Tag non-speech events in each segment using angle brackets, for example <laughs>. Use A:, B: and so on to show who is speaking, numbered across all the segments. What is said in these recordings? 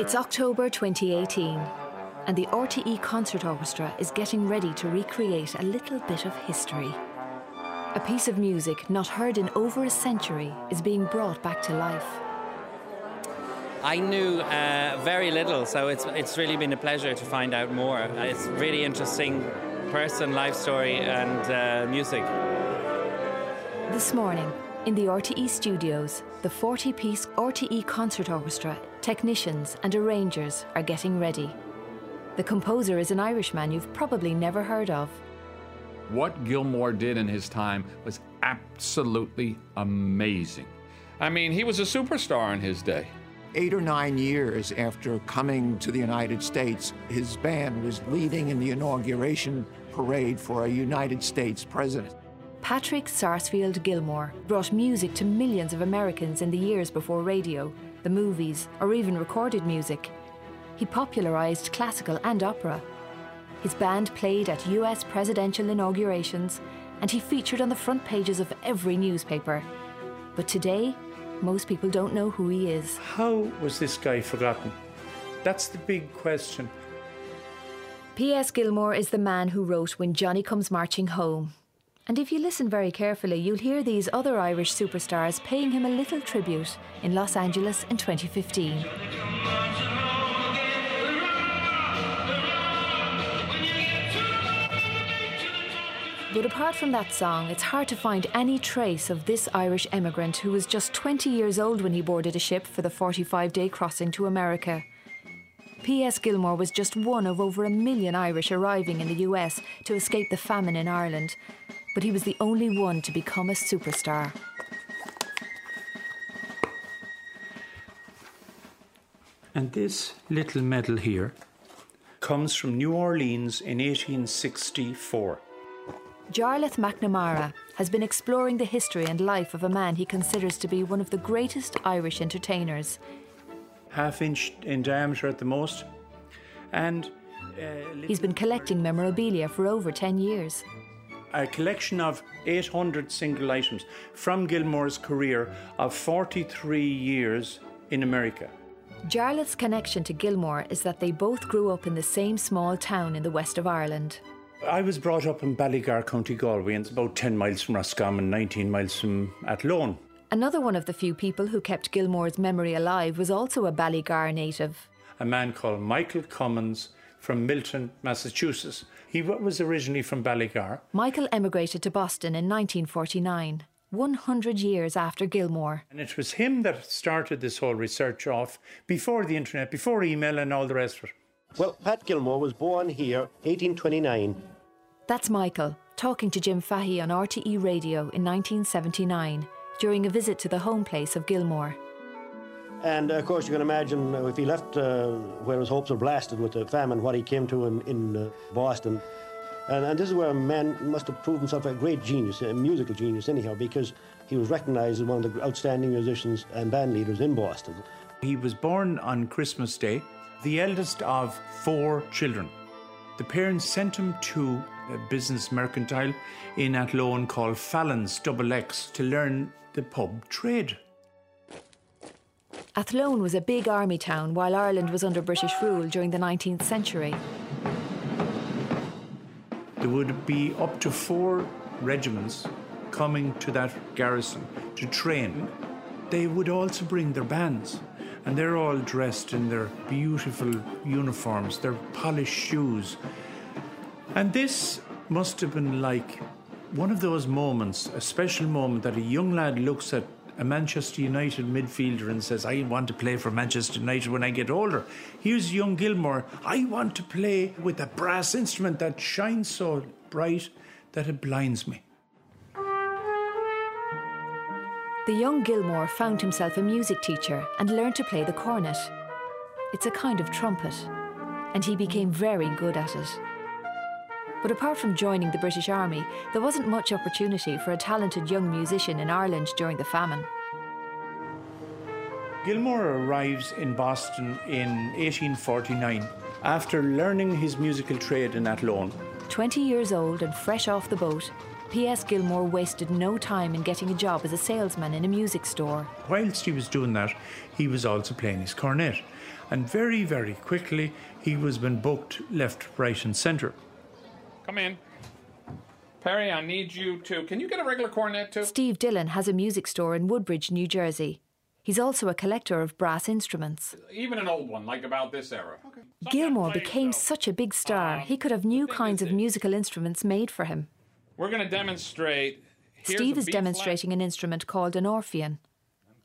A: It's October 2018, and the RTE Concert Orchestra is getting ready to recreate a little bit of history. A piece of music not heard in over a century is being brought back to life.
B: I knew uh, very little, so it's, it's really been a pleasure to find out more. It's really interesting person, life story, and uh, music.
A: This morning, in the RTE studios, the 40 piece RTE Concert Orchestra technicians and arrangers are getting ready. The composer is an Irishman you've probably never heard of.
C: What Gilmore did in his time was absolutely amazing. I mean, he was a superstar in his day.
D: Eight or nine years after coming to the United States, his band was leading in the inauguration parade for a United States president.
A: Patrick Sarsfield Gilmore brought music to millions of Americans in the years before radio, the movies, or even recorded music. He popularised classical and opera. His band played at US presidential inaugurations, and he featured on the front pages of every newspaper. But today, most people don't know who he is.
E: How was this guy forgotten? That's the big question.
A: P.S. Gilmore is the man who wrote When Johnny Comes Marching Home, and if you listen very carefully, you'll hear these other Irish superstars paying him a little tribute in Los Angeles in 2015. But apart from that song, it's hard to find any trace of this Irish emigrant who was just 20 years old when he boarded a ship for the 45 day crossing to America. P.S. Gilmore was just one of over a million Irish arriving in the US to escape the famine in Ireland, but he was the only one to become a superstar.
E: And this little medal here comes from New Orleans in 1864.
A: Jarlath McNamara has been exploring the history and life of a man he considers to be one of the greatest Irish entertainers.
E: Half inch in diameter at the most. And
A: uh, he's been collecting memorabilia for over 10 years
E: a collection of 800 single items from Gilmore's career of 43 years in America.
A: Jarlath's connection to Gilmore is that they both grew up in the same small town in the west of Ireland.
E: I was brought up in Ballygar, County Galway, and it's about 10 miles from Roscommon, 19 miles from Athlone.
A: Another one of the few people who kept Gilmore's memory alive was also a Ballygar native.
E: A man called Michael Cummins from Milton, Massachusetts. He was originally from Ballygar.
A: Michael emigrated to Boston in 1949. 100 years after Gilmore.
E: And it was him that started this whole research off before the internet, before email and all the rest of it.
F: Well, Pat Gilmore was born here 1829.
A: That's Michael talking to Jim Fahey on RTE Radio in 1979 during a visit to the home place of Gilmore.
F: And of course, you can imagine if he left uh, where his hopes were blasted with the famine, what he came to in, in uh, Boston. And, and, this is where a man must have proved himself a great genius, a musical genius, anyhow, because he was recognized as one of the outstanding musicians and band leaders in Boston.
E: He was born on Christmas Day, the eldest of four children. The parents sent him to a business mercantile in Athlone called Fallon's Double X to learn the pub trade.
A: Athlone was a big army town while Ireland was under British rule during the 19th century.
E: There would be up to four regiments coming to that garrison to train. They would also bring their bands, and they're all dressed in their beautiful uniforms, their polished shoes. And this must have been like one of those moments, a special moment that a young lad looks at a Manchester United midfielder and says, I want to play for Manchester United when I get older. Here's young Gilmore. I want to play with a brass instrument that shines so bright that it blinds me.
A: The young Gilmore found himself a music teacher and learned to play the cornet. It's a kind of trumpet, and he became very good at it. But apart from joining the British Army, there wasn't much opportunity for a talented young musician in Ireland during the famine.
E: Gilmore arrives in Boston in 1849 after learning his musical trade in Athlone.
A: 20 years old and fresh off the boat, P.S. Gilmore wasted no time in getting a job as a salesman in a music store.
E: Whilst he was doing that, he was also playing his cornet. And very, very quickly, he was been booked left, right, and centre.
C: Come in. Perry, I need you to. Can you get a regular cornet too?
A: Steve Dillon has a music store in Woodbridge, New Jersey. He's also a collector of brass instruments.
C: Even an old one, like about this era. Okay.
A: Gilmore became such a big star, um, he could have new kinds of musical instruments made for him.
C: We're going to demonstrate. Here's
A: Steve is
C: B
A: demonstrating an instrument called an Orpheon.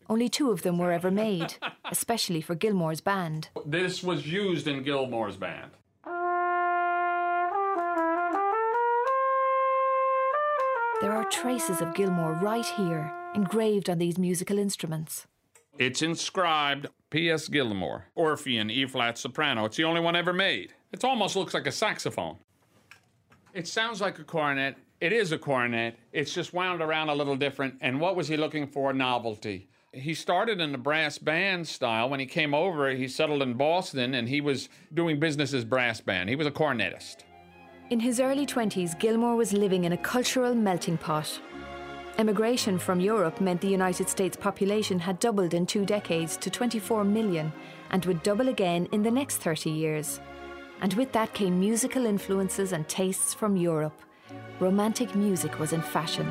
A: Only two of them were ever made, <laughs> especially for Gilmore's band.
C: This was used in Gilmore's band.
A: There are traces of Gilmore right here, engraved on these musical instruments.
C: It's inscribed P.S. Gilmore, Orpheon E flat soprano. It's the only one ever made. It almost looks like a saxophone. It sounds like a cornet. It is a cornet. It's just wound around a little different. And what was he looking for? Novelty. He started in the brass band style. When he came over, he settled in Boston and he was doing business as brass band. He was a cornetist.
A: In his early 20s, Gilmore was living in a cultural melting pot. Emigration from Europe meant the United States population had doubled in two decades to 24 million and would double again in the next 30 years. And with that came musical influences and tastes from Europe. Romantic music was in fashion.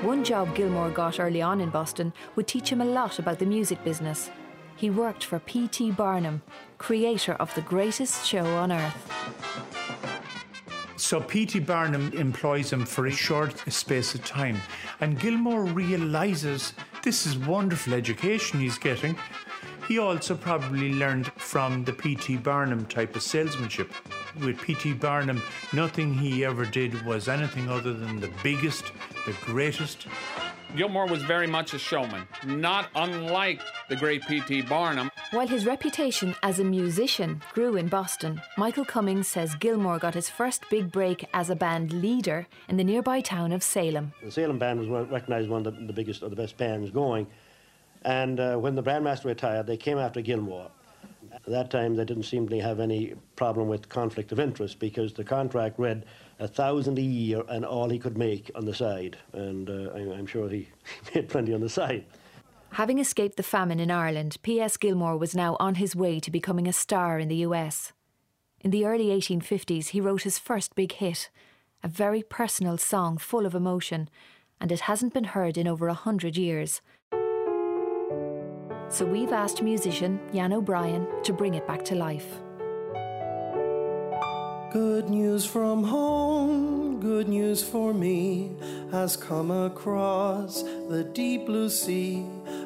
A: One job Gilmore got early on in Boston would teach him a lot about the music business. He worked for P.T. Barnum, creator of the greatest show on earth.
E: So P.T. Barnum employs him for a short space of time. And Gilmore realizes this is wonderful education he's getting. He also probably learned from the P.T. Barnum type of salesmanship. With P.T. Barnum, nothing he ever did was anything other than the biggest, the greatest.
C: Gilmore was very much a showman, not unlike the great P.T. Barnum.
A: While his reputation as a musician grew in Boston, Michael Cummings says Gilmore got his first big break as a band leader in the nearby town of Salem.
F: The Salem band was one- recognized one of the, the biggest or the best bands going. And uh, when the bandmaster retired, they came after Gilmore. At that time, they didn't seem to have any problem with conflict of interest because the contract read a thousand a year and all he could make on the side. And uh, I, I'm sure he <laughs> made plenty on the side.
A: Having escaped the famine in Ireland, P.S. Gilmore was now on his way to becoming a star in the US. In the early 1850s, he wrote his first big hit, a very personal song full of emotion, and it hasn't been heard in over a hundred years. So we've asked musician Jan O'Brien to bring it back to life.
G: Good news from home, good news for me, has come across the deep blue sea.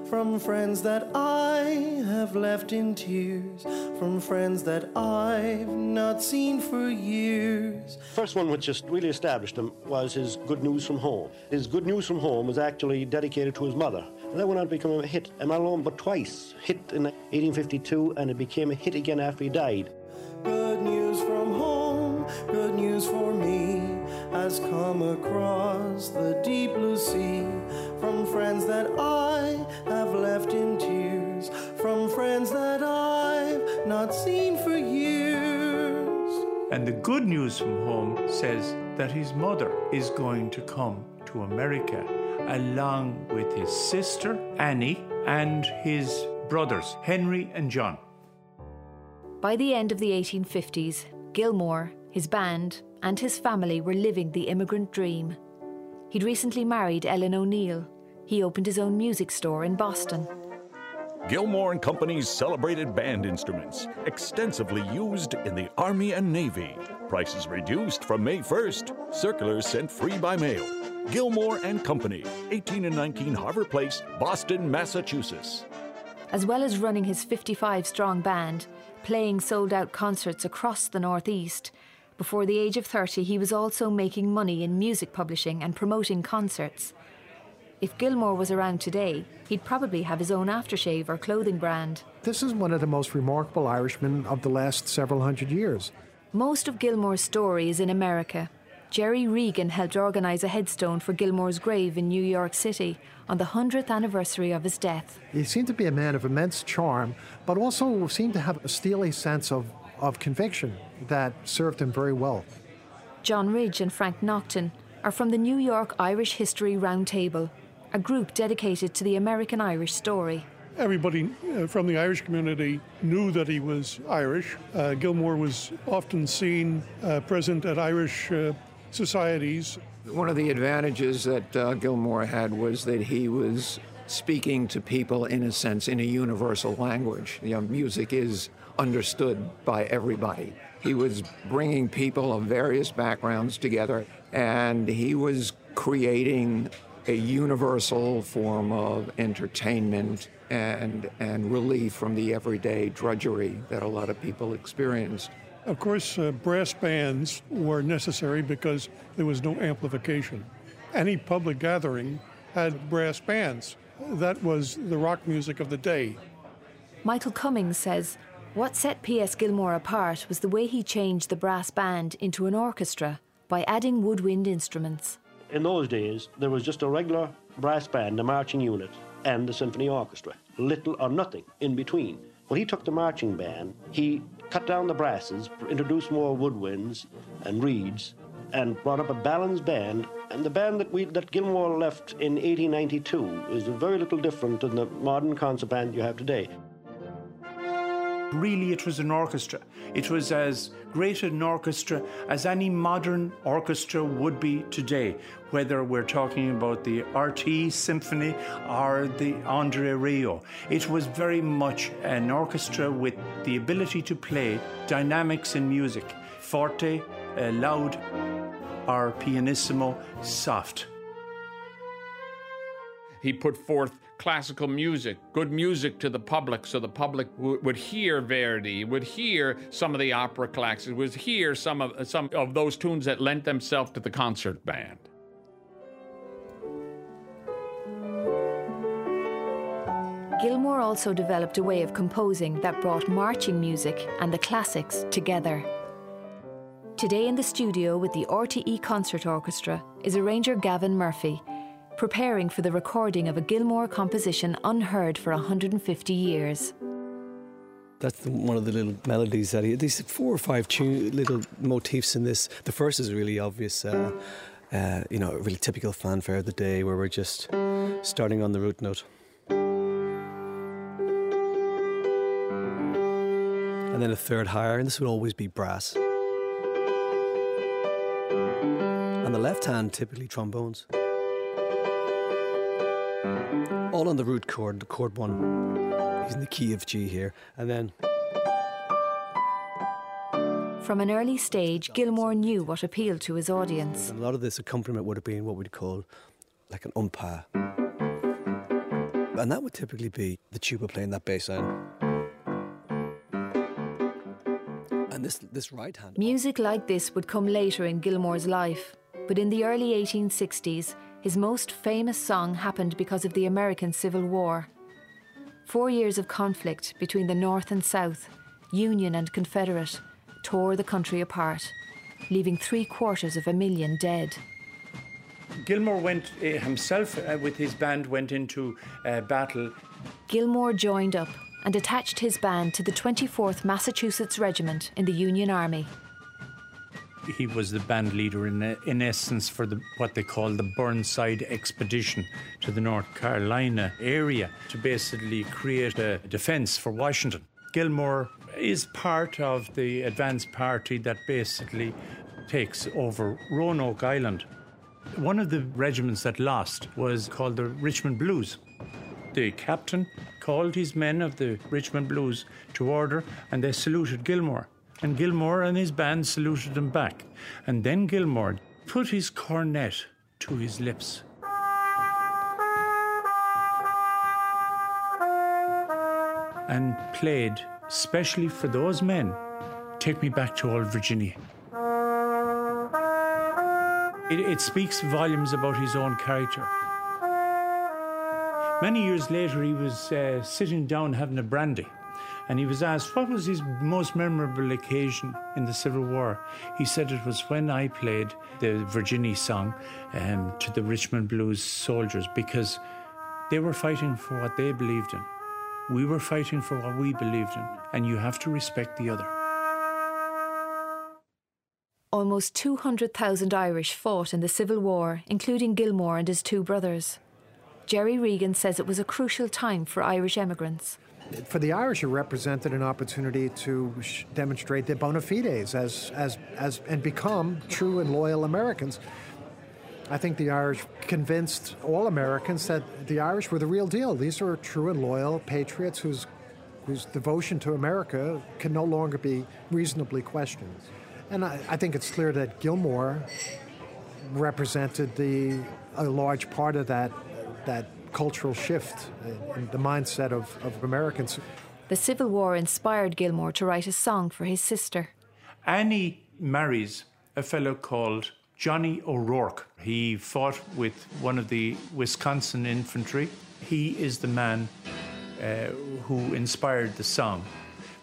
G: From friends that I have left in tears, from friends that I've not seen for years.
F: First one which just really established him was his Good News from Home. His Good News from Home was actually dedicated to his mother. And that went on to become a hit, and not alone but twice. Hit in 1852, and it became a hit again after he died.
G: Good news good news for me, has come across the deep blue sea. From friends that I have left in tears, from friends that I've not seen for years.
E: And the good news from home says that his mother is going to come to America along with his sister Annie and his brothers Henry and John.
A: By the end of the 1850s, Gilmore, his band, and his family were living the immigrant dream. He'd recently married Ellen O'Neill. He opened his own music store in Boston.
H: Gilmore and Company's celebrated band instruments, extensively used in the Army and Navy. Prices reduced from May 1st. Circulars sent free by mail. Gilmore and Company, 18 and 19 Harbor Place, Boston, Massachusetts.
A: As well as running his 55 strong band, playing sold out concerts across the Northeast, before the age of 30, he was also making money in music publishing and promoting concerts. If Gilmore was around today, he'd probably have his own aftershave or clothing brand.
I: This is one of the most remarkable Irishmen of the last several hundred years.
A: Most of Gilmore's story is in America. Jerry Regan helped organise a headstone for Gilmore's grave in New York City on the 100th anniversary of his death.
I: He seemed to be a man of immense charm, but also seemed to have a steely sense of of conviction that served him very well.
A: John Ridge and Frank Nocton are from the New York Irish History Roundtable, a group dedicated to the American Irish story.
J: Everybody uh, from the Irish community knew that he was Irish. Uh, Gilmore was often seen uh, present at Irish uh, societies.
D: One of the advantages that uh, Gilmore had was that he was speaking to people, in a sense, in a universal language. You know, music is understood by everybody. He was bringing people of various backgrounds together, and he was creating a universal form of entertainment and, and relief from the everyday drudgery that a lot of people experienced.
J: Of course, uh, brass bands were necessary because there was no amplification. Any public gathering had brass bands. That was the rock music of the day.
A: Michael Cummings says what set P.S. Gilmore apart was the way he changed the brass band into an orchestra by adding woodwind instruments.
F: In those days, there was just a regular brass band, a marching unit, and the symphony orchestra. Little or nothing in between. When he took the marching band, he cut down the brasses, introduced more woodwinds and reeds, and brought up a balanced band. And the band that we that Gilmore left in 1892 is very little different than the modern concert band you have today.
E: Really, it was an orchestra. It was as great an orchestra as any modern orchestra would be today, whether we're talking about the RT Symphony or the Andre Rieu. It was very much an orchestra with the ability to play dynamics in music forte, uh, loud, or pianissimo, soft.
C: He put forth classical music, good music to the public, so the public w- would hear Verdi, would hear some of the opera classics, would hear some of some of those tunes that lent themselves to the concert band.
A: Gilmore also developed a way of composing that brought marching music and the classics together. Today in the studio with the RTE Concert Orchestra is arranger Gavin Murphy, preparing for the recording of a Gilmore composition unheard for 150 years.
K: That's the, one of the little melodies that he these four or five tune, little motifs in this. The first is really obvious, uh, uh, you know, really typical fanfare of the day where we're just starting on the root note. And then a third higher, and this would always be brass. And the left hand, typically trombones. All on the root chord, the chord one. He's in the key of G here. And then
A: From an early stage, Gilmore knew what appealed to his audience.
K: a lot of this accompaniment would have been what we'd call like an umpa. And that would typically be the tuba playing that bass line. And this this right hand
A: Music like this would come later in Gilmore's life, but in the early 1860s, his most famous song happened because of the American Civil War. Four years of conflict between the North and South, Union and Confederate, tore the country apart, leaving three quarters of a million dead.
E: Gilmore went uh, himself uh, with his band went into uh, battle.
A: Gilmore joined up and attached his band to the 24th Massachusetts Regiment in the Union Army.
E: He was the band leader in in essence for the what they call the Burnside expedition to the North Carolina area to basically create a defense for Washington. Gilmore is part of the advance party that basically takes over Roanoke Island. One of the regiments that lost was called the Richmond Blues. The captain called his men of the Richmond Blues to order and they saluted Gilmore. And Gilmore and his band saluted him back. And then Gilmore put his cornet to his lips. And played, specially for those men, Take Me Back to Old Virginia. It, it speaks volumes about his own character. Many years later, he was uh, sitting down having a brandy, and he was asked what was his most memorable occasion in the Civil War. He said it was when I played the Virginia song um, to the Richmond Blues soldiers because they were fighting for what they believed in. We were fighting for what we believed in, and you have to respect the other.
A: Almost 200,000 Irish fought in the Civil War, including Gilmore and his two brothers. Jerry Regan says it was a crucial time for Irish emigrants.
I: For the Irish, it represented an opportunity to demonstrate their bona fides as, as, as, and become true and loyal Americans. I think the Irish convinced all Americans that the Irish were the real deal. These are true and loyal patriots whose, whose devotion to America can no longer be reasonably questioned. And I, I think it's clear that Gilmore represented the, a large part of that, that cultural shift in the mindset of, of Americans.
A: The Civil War inspired Gilmore to write a song for his sister.
E: Annie marries a fellow called Johnny O'Rourke. He fought with one of the Wisconsin infantry. He is the man uh, who inspired the song.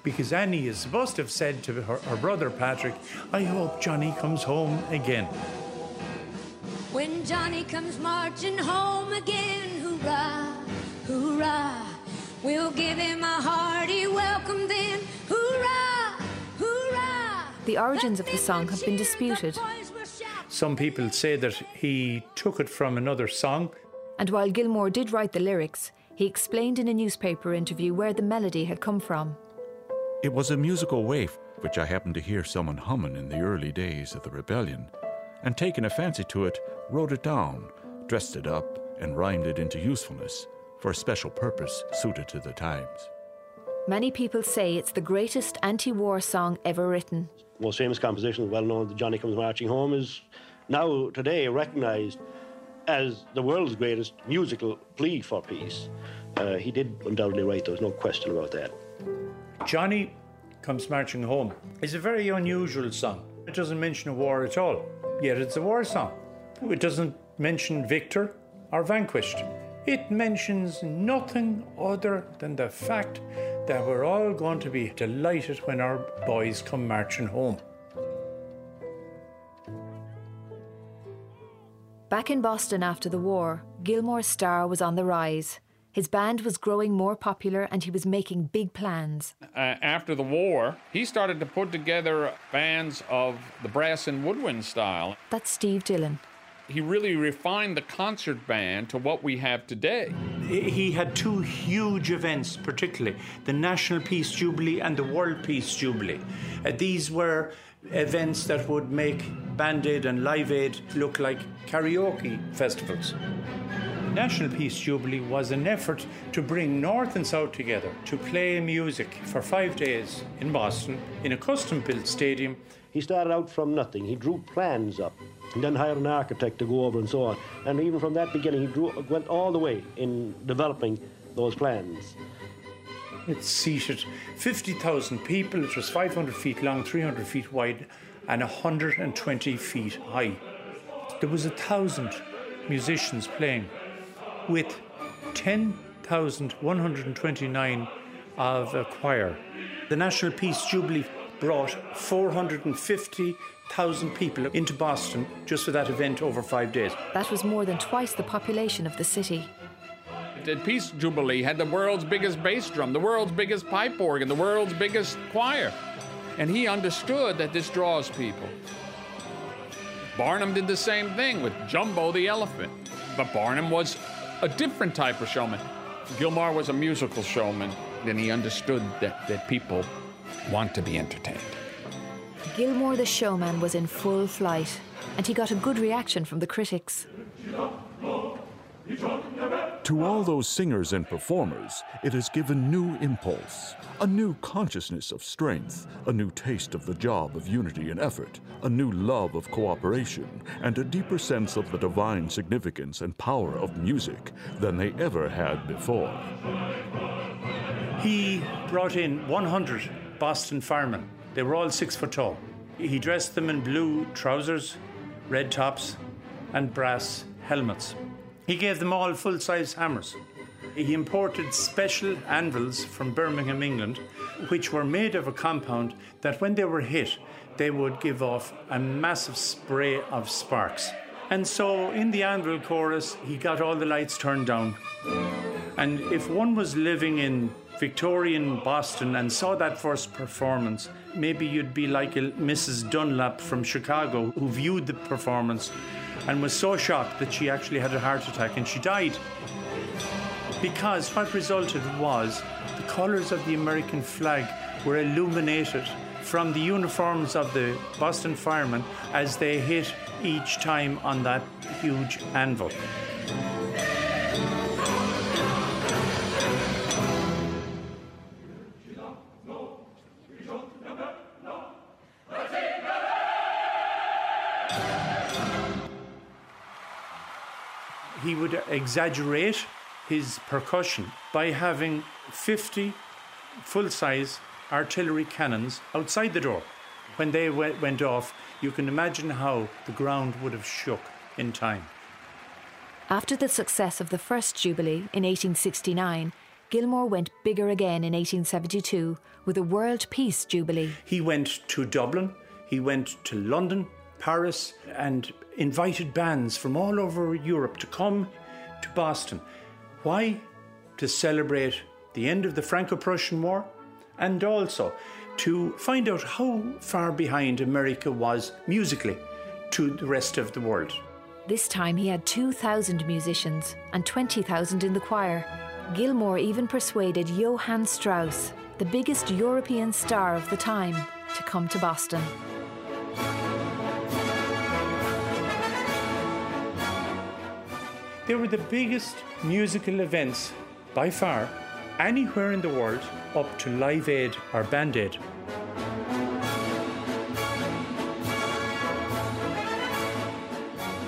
E: Because Annie is supposed to have said to her, her brother Patrick, I hope Johnny comes home again.
L: When Johnny comes marching home again, hoorah, hoorah, we'll give him a hearty welcome then, hoorah, hoorah.
A: The origins of the song have been disputed.
E: Some people say that he took it from another song.
A: And while Gilmore did write the lyrics, he explained in a newspaper interview where the melody had come from.
H: It was a musical waif which I happened to hear someone humming in the early days of the rebellion, and taking a fancy to it, wrote it down, dressed it up, and rhymed it into usefulness for a special purpose suited to the times.
A: Many people say it's the greatest anti war song ever written.
F: Most famous composition, well known, the Johnny Comes Marching Home, is now today recognized as the world's greatest musical plea for peace. Uh, he did undoubtedly write, there's no question about that.
E: Johnny Comes Marching Home is a very unusual song. It doesn't mention a war at all, yet it's a war song. It doesn't mention victor or vanquished. It mentions nothing other than the fact that we're all going to be delighted when our boys come marching home.
A: Back in Boston after the war, Gilmore's star was on the rise. His band was growing more popular and he was making big plans.
C: Uh, after the war, he started to put together bands of the brass and woodwind style.
A: That's Steve Dillon.
C: He really refined the concert band to what we have today.
E: He had two huge events, particularly the National Peace Jubilee and the World Peace Jubilee. Uh, these were events that would make Band Aid and Live Aid look like karaoke festivals. The National Peace Jubilee was an effort to bring North and South together to play music for five days in Boston in a custom built stadium.
F: He started out from nothing. He drew plans up and then hired an architect to go over and so on. And even from that beginning, he drew, went all the way in developing those plans.
E: It seated 50,000 people. It was 500 feet long, 300 feet wide, and 120 feet high. There was a thousand musicians playing with 10,129 of a choir. The National Peace Jubilee brought 450,000 people into Boston just for that event over five days.
A: That was more than twice the population of the city.
C: The Peace Jubilee had the world's biggest bass drum, the world's biggest pipe organ, the world's biggest choir. And he understood that this draws people. Barnum did the same thing with Jumbo the Elephant. But Barnum was a different type of showman. Gilmore was a musical showman, and he understood that, that people want to be entertained.
A: Gilmore the showman was in full flight, and he got a good reaction from the critics.
H: To all those singers and performers, it has given new impulse, a new consciousness of strength, a new taste of the job of unity and effort, a new love of cooperation, and a deeper sense of the divine significance and power of music than they ever had before.
E: He brought in 100 Boston firemen. They were all six foot tall. He dressed them in blue trousers, red tops, and brass helmets. He gave them all full size hammers. He imported special anvils from Birmingham, England, which were made of a compound that when they were hit, they would give off a massive spray of sparks. And so in the anvil chorus, he got all the lights turned down. And if one was living in Victorian Boston and saw that first performance, maybe you'd be like a Mrs. Dunlap from Chicago who viewed the performance and was so shocked that she actually had a heart attack and she died. Because what resulted was the colours of the American flag were illuminated from the uniforms of the Boston firemen as they hit each time on that huge anvil. Would exaggerate his percussion by having 50 full size artillery cannons outside the door. When they went off, you can imagine how the ground would have shook in time.
A: After the success of the first Jubilee in 1869, Gilmore went bigger again in 1872 with a World Peace Jubilee.
E: He went to Dublin, he went to London, Paris, and invited bands from all over Europe to come to Boston. Why? To celebrate the end of the Franco Prussian War and also to find out how far behind America was musically to the rest of the world.
A: This time he had 2,000 musicians and 20,000 in the choir. Gilmore even persuaded Johann Strauss, the biggest European star of the time, to come to Boston.
E: They were the biggest musical events by far anywhere in the world up to Live Aid or Band Aid.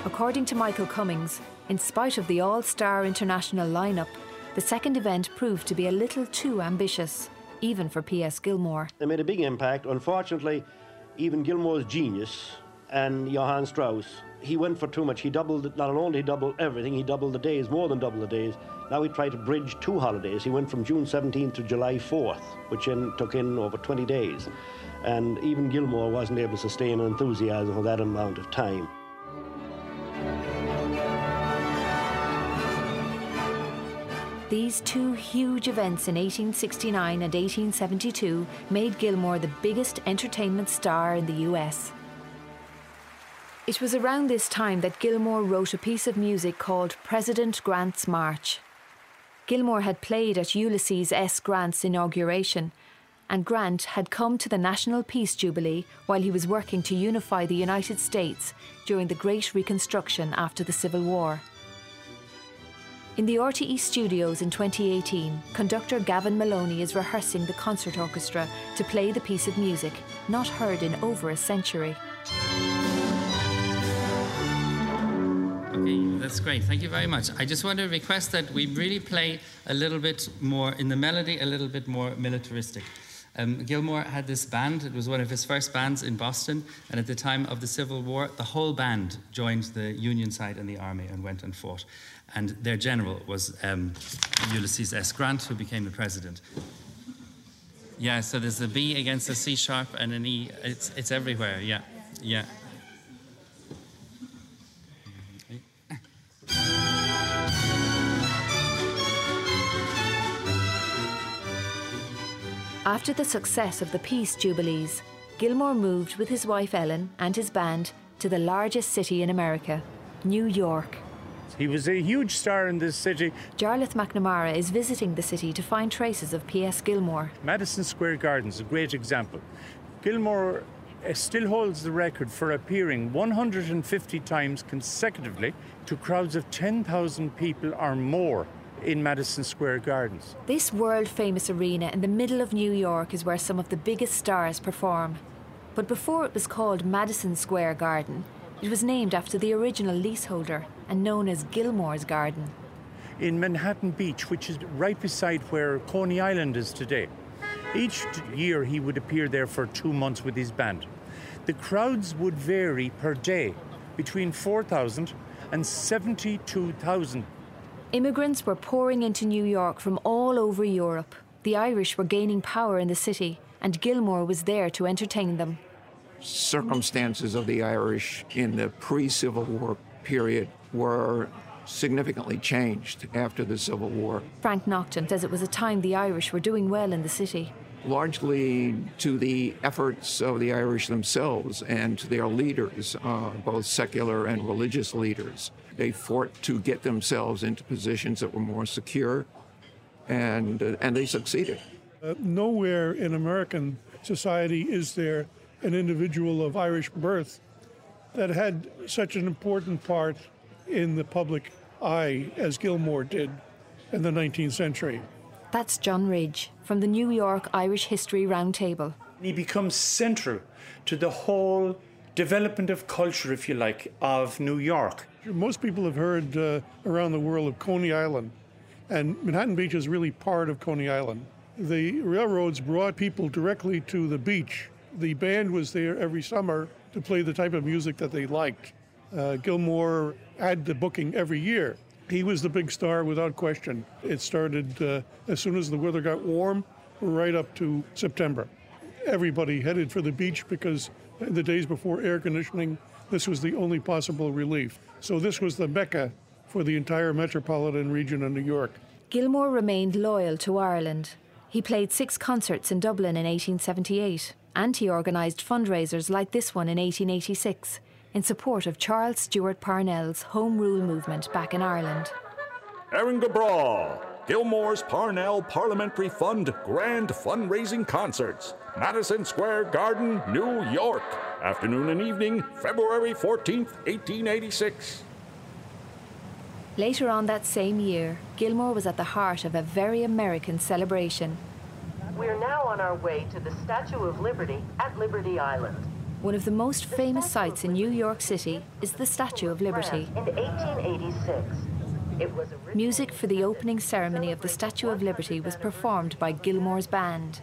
A: According to Michael Cummings, in spite of the all star international lineup, the second event proved to be a little too ambitious, even for P.S. Gilmore.
F: They made a big impact. Unfortunately, even Gilmore's genius and Johann Strauss he went for too much. He doubled, not only he doubled everything, he doubled the days, more than double the days. Now he tried to bridge two holidays. He went from June 17th to July 4th, which in, took in over 20 days. And even Gilmore wasn't able to sustain enthusiasm for that amount of time.
A: These two huge events in 1869 and 1872 made Gilmore the biggest entertainment star in the US. It was around this time that Gilmore wrote a piece of music called President Grant's March. Gilmore had played at Ulysses S. Grant's inauguration, and Grant had come to the National Peace Jubilee while he was working to unify the United States during the Great Reconstruction after the Civil War. In the RTE studios in 2018, conductor Gavin Maloney is rehearsing the concert orchestra to play the piece of music, not heard in over a century.
B: That's great. Thank you very much. I just want to request that we really play a little bit more in the melody, a little bit more militaristic. Um, Gilmore had this band. It was one of his first bands in Boston. And at the time of the Civil War, the whole band joined the Union side in the army and went and fought. And their general was um, Ulysses S. Grant, who became the president. Yeah, so there's a B against a C sharp and an E. It's, it's everywhere. Yeah, yeah.
A: After the success of the Peace Jubilees, Gilmore moved with his wife Ellen and his band to the largest city in America, New York.
E: He was a huge star in this city.
A: Jarlath McNamara is visiting the city to find traces of P.S. Gilmore.
E: Madison Square Gardens, a great example. Gilmore uh, still holds the record for appearing 150 times consecutively to crowds of 10,000 people or more in Madison Square Gardens.
A: This world famous arena in the middle of New York is where some of the biggest stars perform. But before it was called Madison Square Garden, it was named after the original leaseholder and known as Gilmore's Garden.
E: In Manhattan Beach, which is right beside where Coney Island is today. Each year he would appear there for two months with his band. The crowds would vary per day between 4,000 and 72,000
A: Immigrants were pouring into New York from all over Europe. The Irish were gaining power in the city, and Gilmore was there to entertain them.
D: Circumstances of the Irish in the pre Civil War period were significantly changed after the Civil War.
A: Frank Naughton says it was a time the Irish were doing well in the city.
D: Largely to the efforts of the Irish themselves and to their leaders, uh, both secular and religious leaders. They fought to get themselves into positions that were more secure, and, uh, and they succeeded.
J: Uh, nowhere in American society is there an individual of Irish birth that had such an important part in the public eye as Gilmore did in the 19th century.
A: That's John Ridge from the New York Irish History Roundtable.
E: He becomes central to the whole development of culture, if you like, of New York.
J: Most people have heard uh, around the world of Coney Island, and Manhattan Beach is really part of Coney Island. The railroads brought people directly to the beach. The band was there every summer to play the type of music that they liked. Uh, Gilmore had the booking every year. He was the big star without question. It started uh, as soon as the weather got warm, right up to September. Everybody headed for the beach because in the days before air conditioning, this was the only possible relief. So this was the mecca for the entire metropolitan region of New York.
A: Gilmore remained loyal to Ireland. He played six concerts in Dublin in 1878, and he organised fundraisers like this one in 1886 in support of Charles Stewart Parnell's Home Rule movement back in Ireland.
H: Erin go Bragh, Gilmore's Parnell Parliamentary Fund Grand Fundraising Concerts, Madison Square Garden, New York, afternoon and evening, February 14th, 1886.
A: Later on that same year, Gilmore was at the heart of a very American celebration.
M: We're now on our way to the Statue of Liberty at Liberty Island.
A: One of the most famous sights in New York City is the Statue of Liberty.
M: In 1886, it was
A: Music for the opening ceremony of the Statue of Liberty was performed by Gilmore's band.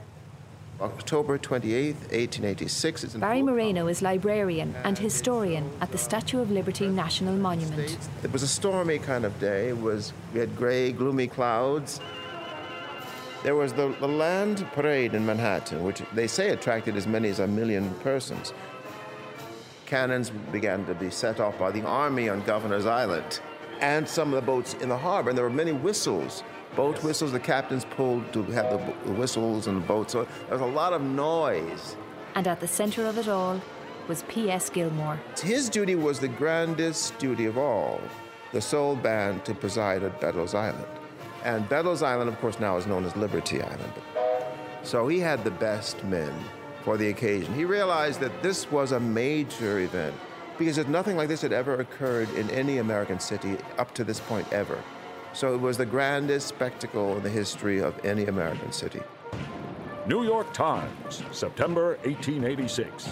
N: October 28, 1886. It's
A: Barry Moreno is librarian and historian at the Statue of Liberty National Monument.
N: It was a stormy kind of day. It was we had gray, gloomy clouds. There was the, the land parade in Manhattan, which they say attracted as many as a million persons. Cannons began to be set off by the army on Governor's Island and some of the boats in the harbor, and there were many whistles boat whistles the captains pulled to have the whistles and the boats. So there was a lot of noise.
A: And at the center of it all was P.S. Gilmore.
N: His duty was the grandest duty of all the sole band to preside at Bedloe's Island. And Bedloe's Island, of course, now is known as Liberty Island. So he had the best men for the occasion. He realized that this was a major event because nothing like this had ever occurred in any American city up to this point ever. So it was the grandest spectacle in the history of any American city.
H: New York Times, September 1886.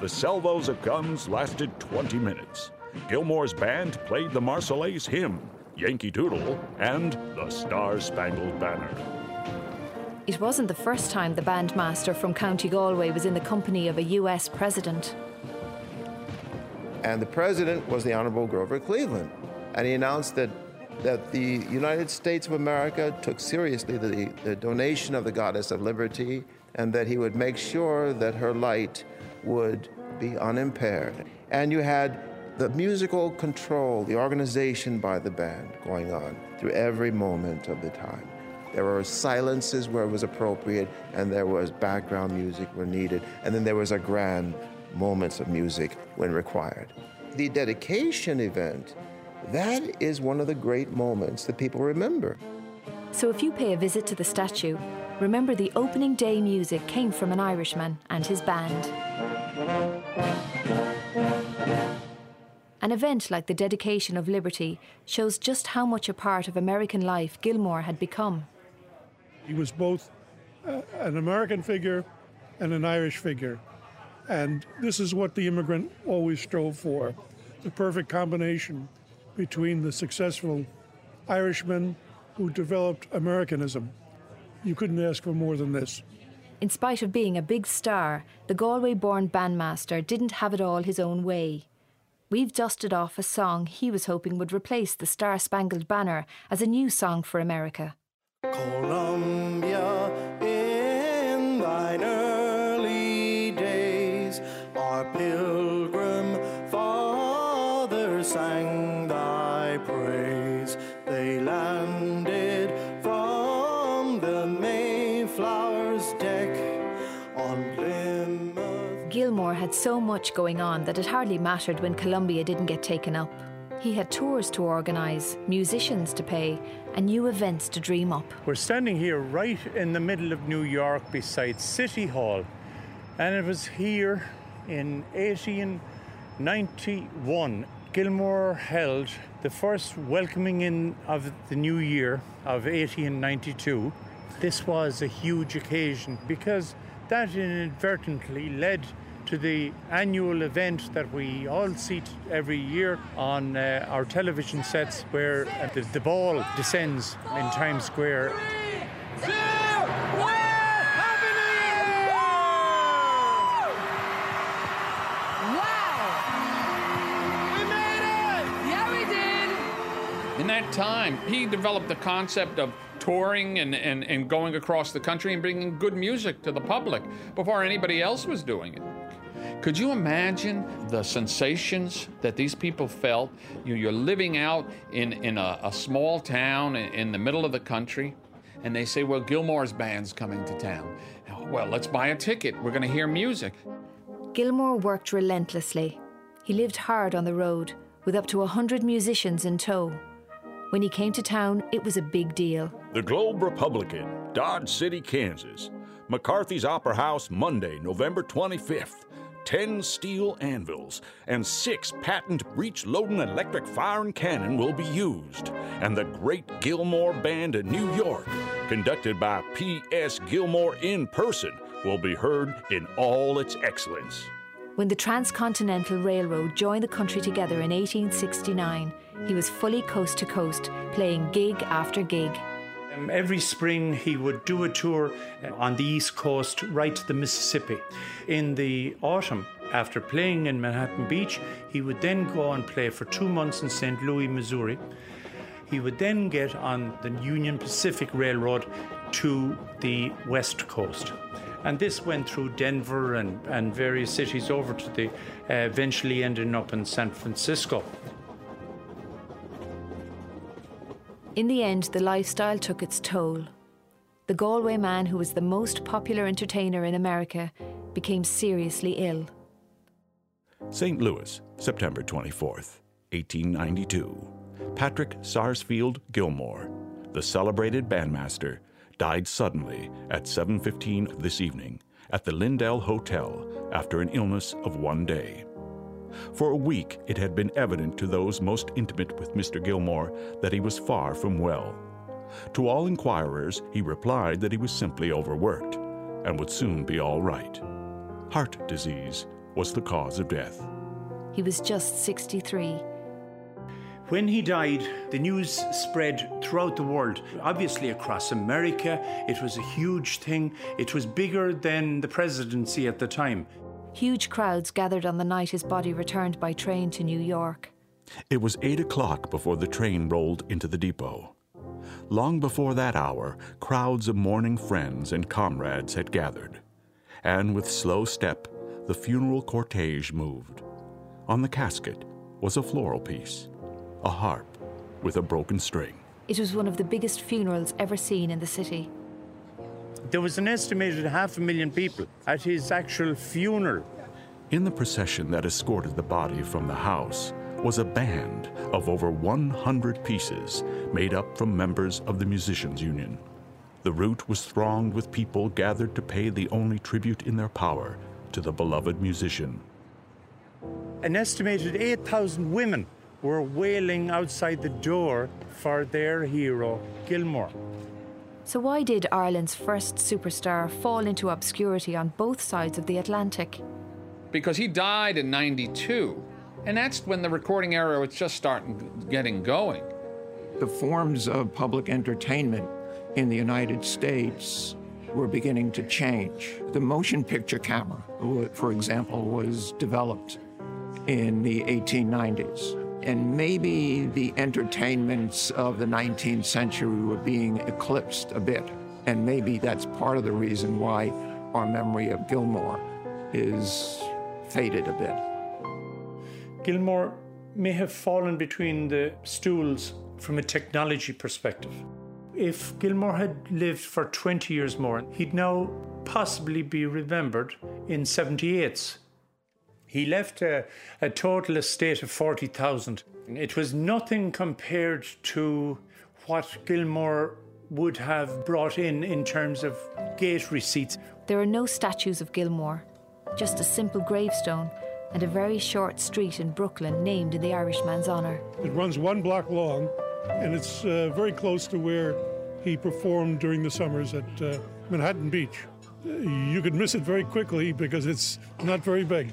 H: The salvos of guns lasted 20 minutes. Gilmore's band played the Marseillaise hymn, Yankee Doodle, and the Star Spangled Banner.
A: It wasn't the first time the bandmaster from County Galway was in the company of a US president.
N: And the president was the Honorable Grover Cleveland. And he announced that that the United States of America took seriously the, the, donation of the Goddess of Liberty and that he would make sure that her light would be unimpaired. And you had the musical control, the organization by the band going on through every moment of the time. There were silences where it was appropriate, and there was background music where needed, and then there was a grand moments of music when required. The dedication event that is one of the great moments that people remember.
A: So if you pay a visit to the statue, remember the opening day music came from an Irishman and his band. An event like the dedication of Liberty shows just how much a part of American life Gilmore had become.
J: He was both uh, an American figure and an Irish figure. And this is what the immigrant always strove for the perfect combination between the successful Irishman who developed Americanism. You couldn't ask for more than this.
A: In spite of being a big star, the Galway born bandmaster didn't have it all his own way. We've dusted off a song he was hoping would replace the Star Spangled Banner as a new song for America.
G: Columbia, Our pilgrim father sang thy praise. They landed from the Mayflower's deck on Plymouth.
A: Gilmore had so much going on that it hardly mattered when Columbia didn't get taken up. He had tours to organise, musicians to pay, and new events to dream up.
E: We're standing here right in the middle of New York beside City Hall, and it was here in 1891 Gilmore held the first welcoming in of the new year of 1892. This was a huge occasion because that inadvertently led to the annual event that we all see every year on uh, our television sets where uh, the, the ball descends in Times Square.
C: Time, he developed the concept of touring and, and, and going across the country and bringing good music to the public before anybody else was doing it. Could you imagine the sensations that these people felt? You, you're living out in, in a, a small town in, the middle of the country, and they say, Well, Gilmore's band's coming to town. Well, let's buy a ticket. We're going to hear music.
A: Gilmore worked relentlessly. He lived hard on the road, with up to a hundred musicians in tow. When he came to town, it was a big deal.
H: The Globe Republican, Dodge City, Kansas. McCarthy's Opera House, Monday, November 25th. 10 steel anvils and six patent breech loading electric firing cannon will be used. And the Great Gilmore Band in New York, conducted by P.S. Gilmore in person, will be heard in all its excellence.
A: When the Transcontinental Railroad joined the country together in 1869, he was fully coast to coast, playing gig after gig.
E: Um, every spring, he would do a tour uh, on the East Coast right to the Mississippi. In the autumn, after playing in Manhattan Beach, he would then go and play for two months in St. Louis, Missouri. He would then get on the Union Pacific Railroad to the West Coast. And this went through Denver and, and various cities over to the uh, eventually ending up in San Francisco.
A: In the end, the lifestyle took its toll. The Galway man, who was the most popular entertainer in America, became seriously ill.
H: St. Louis, September 24th, 1892. Patrick Sarsfield Gilmore, the celebrated bandmaster, died suddenly at 7:15 this evening at the Lindell Hotel after an illness of one day. For a week, it had been evident to those most intimate with Mr. Gilmore that he was far from well. To all inquirers, he replied that he was simply overworked and would soon be all right. Heart disease was the cause of death.
A: He was just 63.
E: When he died, the news spread throughout the world, obviously across America. It was a huge thing. It was bigger than the presidency at the time.
A: Huge crowds gathered on the night his body returned by train to New York.
H: It was eight o'clock before the train rolled into the depot. Long before that hour, crowds of mourning friends and comrades had gathered, and with slow step, the funeral cortege moved. On the casket was a floral piece, a harp with a broken string.
A: It was one of the biggest funerals ever seen in the city.
E: There was an estimated half a million people at his actual funeral.
H: In the procession that escorted the body from the house was a band of over 100 pieces made up from members of the Musicians Union. The route was thronged with people gathered to pay the only tribute in their power to the beloved musician.
E: An estimated 8,000 women were wailing outside the door for their hero, Gilmore.
A: So, why did Ireland's first superstar fall into obscurity on both sides of the Atlantic?
C: Because he died in 92, and that's when the recording era was just starting getting going.
D: The forms of public entertainment in the United States were beginning to change. The motion picture camera, for example, was developed in the 1890s. And maybe the entertainments of the 19th century were being eclipsed a bit. And maybe that's part of the reason why our memory of Gilmore is faded a bit.
E: Gilmore may have fallen between the stools from a technology perspective. If Gilmore had lived for 20 years more, he'd now possibly be remembered in 78s. He left a, a total estate of 40,000. It was nothing compared to what Gilmore would have brought in in terms of gate receipts.
A: There are no statues of Gilmore, just a simple gravestone and a very short street in Brooklyn named in the Irishman's honour.
J: It runs one block long, and it's uh, very close to where he performed during the summers at uh, Manhattan Beach. You could miss it very quickly because it's not very big.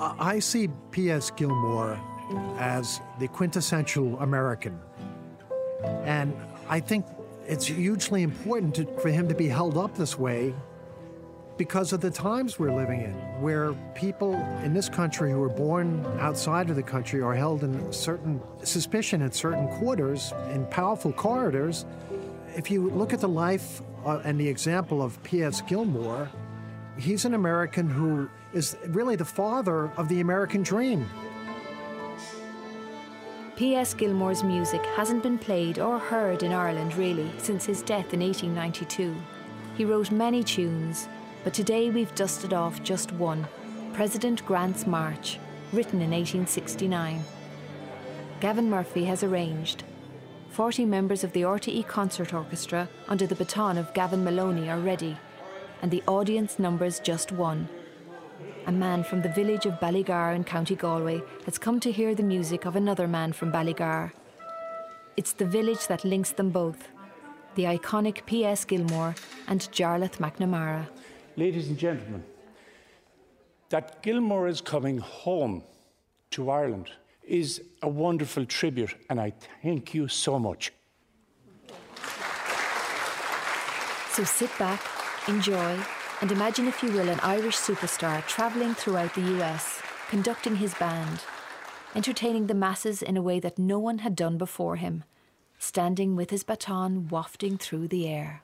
I: I see P.S. Gilmore as the quintessential American. And I think it's hugely important to, for him to be held up this way because of the times we're living in, where people in this country who are born outside of the country are held in certain suspicion in certain quarters, in powerful corridors. If you look at the life uh, and the example of P.S. Gilmore, he's an American who is really the father of the American dream.
A: P.S. Gilmore's music hasn't been played or heard in Ireland really since his death in 1892. He wrote many tunes, but today we've dusted off just one President Grant's March, written in 1869. Gavin Murphy has arranged. 40 members of the RTE Concert Orchestra under the baton of Gavin Maloney are ready, and the audience numbers just one. A man from the village of Ballygar in County Galway has come to hear the music of another man from Ballygar. It's the village that links them both, the iconic P.S. Gilmore and Jarlath McNamara.
E: Ladies and gentlemen, that Gilmore is coming home to Ireland is a wonderful tribute, and I thank you so much.
A: So sit back, enjoy, and imagine, if you will, an Irish superstar travelling throughout the US, conducting his band, entertaining the masses in a way that no one had done before him, standing with his baton wafting through the air.